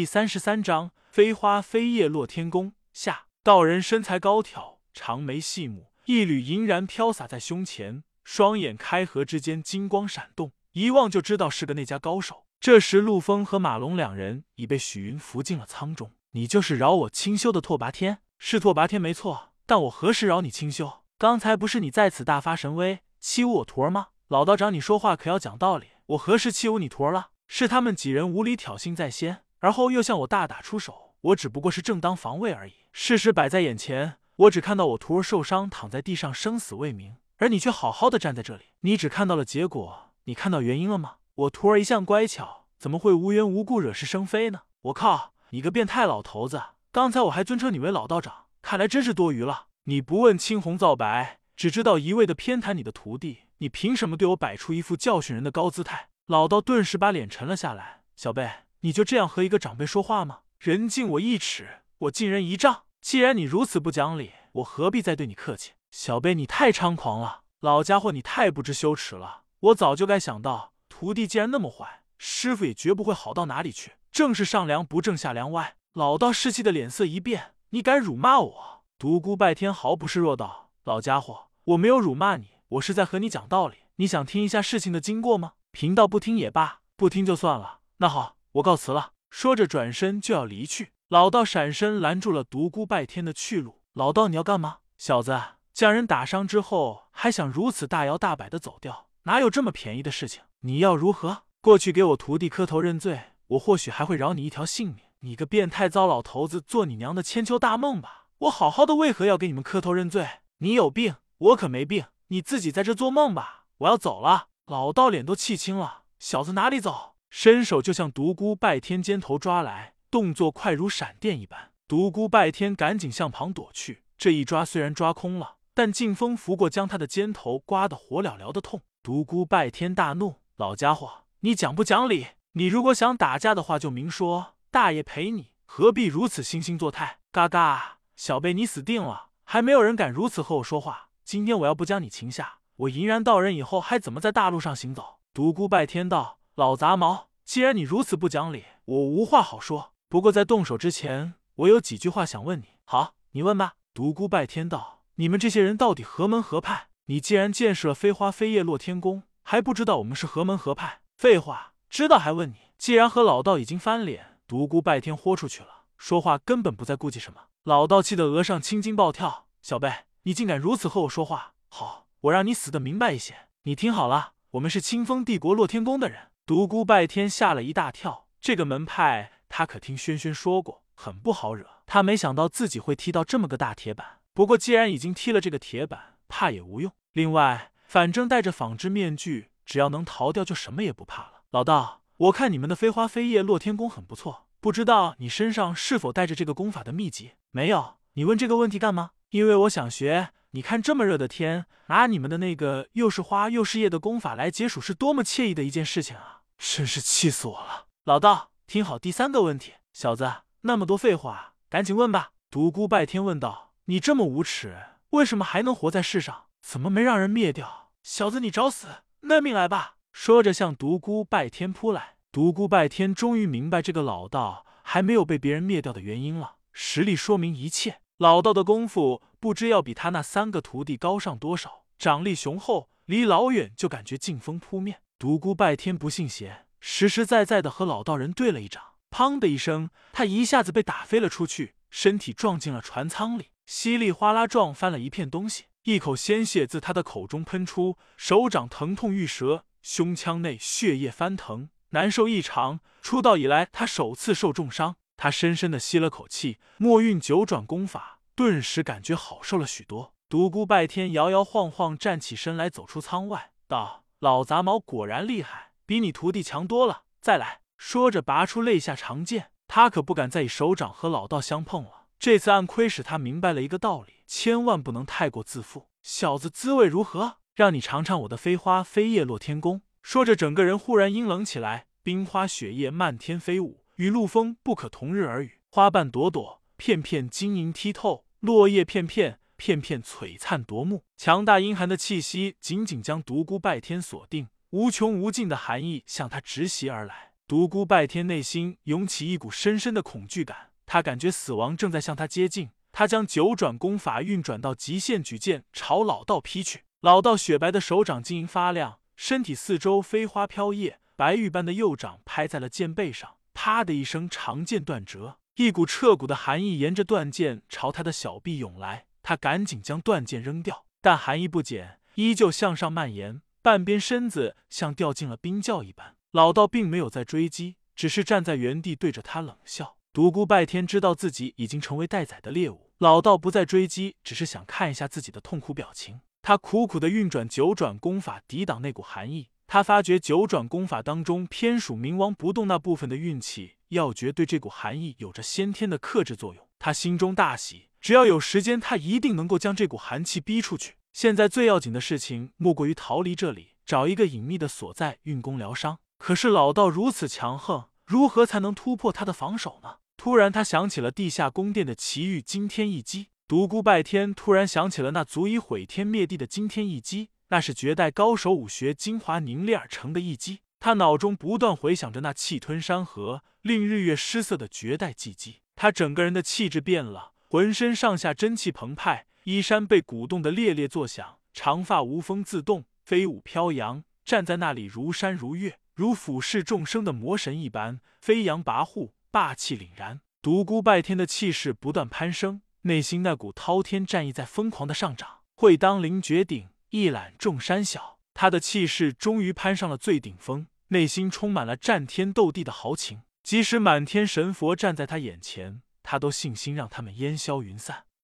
第三十三章飞花飞叶落天宫下，道人身材高挑，长眉细目，一缕银髯飘洒在胸前，双眼开合之间金光闪动，一望就知道是个内家高手。这时，陆枫和马龙两人已被许云扶进了舱中。你就是饶我清修的拓跋天，是拓跋天没错，但我何时饶你清修？刚才不是你在此大发神威，欺侮我徒儿吗？老道长，你说话可要讲道理。我何时欺侮你徒儿了？是他们几人无理挑衅在先，而后又向我大打出手。我只不过是正当防卫而已。事实摆在眼前，我只看到我徒儿受伤躺在地上，生死未明，而你却好好的站在这里。你只看到了结果，你看到原因了吗？我徒儿一向乖巧，怎么会无缘无故惹是生非呢？我靠，你个变态老头子！刚才我还尊称你为老道长，看来真是多余了。你不问青红皂白，只知道一味的偏袒你的徒弟，你凭什么对我摆出一副教训人的高姿态？老道顿时把脸沉了下来。小辈，你就这样和一个长辈说话吗？人敬我一尺，我敬人一丈。既然你如此不讲理，我何必再对你客气？小辈，你太猖狂了！老家伙，你太不知羞耻了！我早就该想到。徒弟既然那么坏，师傅也绝不会好到哪里去。正是上梁不正下梁歪。老道士气的脸色一变，你敢辱骂我？独孤拜天毫不示弱道：“老家伙，我没有辱骂你，我是在和你讲道理。你想听一下事情的经过吗？贫道不听也罢，不听就算了。那好，我告辞了。”说着转身就要离去。老道闪身拦住了独孤拜天的去路。老道，你要干嘛？小子，将人打伤之后，还想如此大摇大摆的走掉？哪有这么便宜的事情？你要如何过去给我徒弟磕头认罪？我或许还会饶你一条性命。你个变态糟老头子，做你娘的千秋大梦吧！我好好的，为何要给你们磕头认罪？你有病，我可没病。你自己在这做梦吧！我要走了。老道脸都气青了，小子哪里走？伸手就向独孤拜天肩头抓来，动作快如闪电一般。独孤拜天赶紧向旁躲去。这一抓虽然抓空了，但劲风拂过，将他的肩头刮得火燎燎的痛。独孤拜天大怒。老家伙，你讲不讲理？你如果想打架的话，就明说，大爷陪你，何必如此惺惺作态？嘎嘎，小辈你死定了！还没有人敢如此和我说话。今天我要不将你擒下，我银然道人以后还怎么在大路上行走？独孤拜天道，老杂毛，既然你如此不讲理，我无话好说。不过在动手之前，我有几句话想问你。好，你问吧。独孤拜天道，你们这些人到底何门何派？你既然见识了飞花飞叶落天宫。还不知道我们是何门何派？废话，知道还问你？既然和老道已经翻脸，独孤拜天豁出去了，说话根本不再顾忌什么。老道气得额上青筋暴跳。小辈，你竟敢如此和我说话！好，我让你死的明白一些。你听好了，我们是清风帝国落天宫的人。独孤拜天吓了一大跳，这个门派他可听轩轩说过，很不好惹。他没想到自己会踢到这么个大铁板。不过既然已经踢了这个铁板，怕也无用。另外。反正戴着仿制面具，只要能逃掉，就什么也不怕了。老道，我看你们的飞花飞叶落天功很不错，不知道你身上是否带着这个功法的秘籍？没有？你问这个问题干嘛？因为我想学。你看这么热的天，拿你们的那个又是花又是叶的功法来解暑，是多么惬意的一件事情啊！真是气死我了。老道，听好，第三个问题，小子，那么多废话，赶紧问吧。独孤拜天问道：“你这么无耻，为什么还能活在世上？怎么没让人灭掉？”小子，你找死！认命来吧！说着向独孤拜天扑来。独孤拜天终于明白这个老道还没有被别人灭掉的原因了，实力说明一切。老道的功夫不知要比他那三个徒弟高上多少，掌力雄厚，离老远就感觉劲风扑面。独孤拜天不信邪，实实在在的和老道人对了一掌，砰的一声，他一下子被打飞了出去，身体撞进了船舱里，稀里哗啦撞翻了一片东西。一口鲜血自他的口中喷出，手掌疼痛欲折，胸腔内血液翻腾，难受异常。出道以来，他首次受重伤。他深深的吸了口气，墨韵九转功法顿时感觉好受了许多。独孤拜天摇摇晃晃站起身来，走出舱外，道：“老杂毛果然厉害，比你徒弟强多了。再来说着，拔出肋下长剑。他可不敢再以手掌和老道相碰了。”这次暗亏使他明白了一个道理，千万不能太过自负。小子，滋味如何？让你尝尝我的飞花飞叶落天宫。说着，整个人忽然阴冷起来，冰花雪叶漫天飞舞，与陆风不可同日而语。花瓣朵朵，片片晶莹剔透；落叶片片，片片璀璨夺目。强大阴寒的气息紧紧将独孤拜天锁定，无穷无尽的寒意向他直袭而来。独孤拜天内心涌起一股深深的恐惧感，他感觉死亡正在向他接近。他将九转功法运转到极限，举剑朝老道劈去。老道雪白的手掌晶莹发亮，身体四周飞花飘叶，白玉般的右掌拍在了剑背上，啪的一声，长剑断折。一股彻骨的寒意沿着断剑朝他的小臂涌来，他赶紧将断剑扔掉，但寒意不减，依旧向上蔓延，半边身子像掉进了冰窖一般。老道并没有再追击，只是站在原地对着他冷笑。独孤拜天知道自己已经成为待宰的猎物，老道不再追击，只是想看一下自己的痛苦表情。他苦苦的运转九转功法抵挡那股寒意，他发觉九转功法当中偏属冥王不动那部分的运气要诀对这股寒意有着先天的克制作用。他心中大喜，只要有时间，他一定能够将这股寒气逼出去。现在最要紧的事情莫过于逃离这里，找一个隐秘的所在运功疗伤。可是老道如此强横，如何才能突破他的防守呢？突然，他想起了地下宫殿的奇遇惊天一击。独孤拜天突然想起了那足以毁天灭地的惊天一击，那是绝代高手武学精华凝练而成的一击。他脑中不断回想着那气吞山河、令日月失色的绝代技击。他整个人的气质变了，浑身上下真气澎湃，衣衫被鼓动的猎猎作响，长发无风自动，飞舞飘扬，站在那里如山如月，如俯视众生的魔神一般，飞扬跋扈，霸气凛然。独孤拜天的气势不断攀升。内心那股滔天战意在疯狂的上涨，会当凌绝顶，一览众山小。他的气势终于攀上了最顶峰，内心充满了战天斗地的豪情。即使满天神佛站在他眼前，他都信心让他们烟消云散。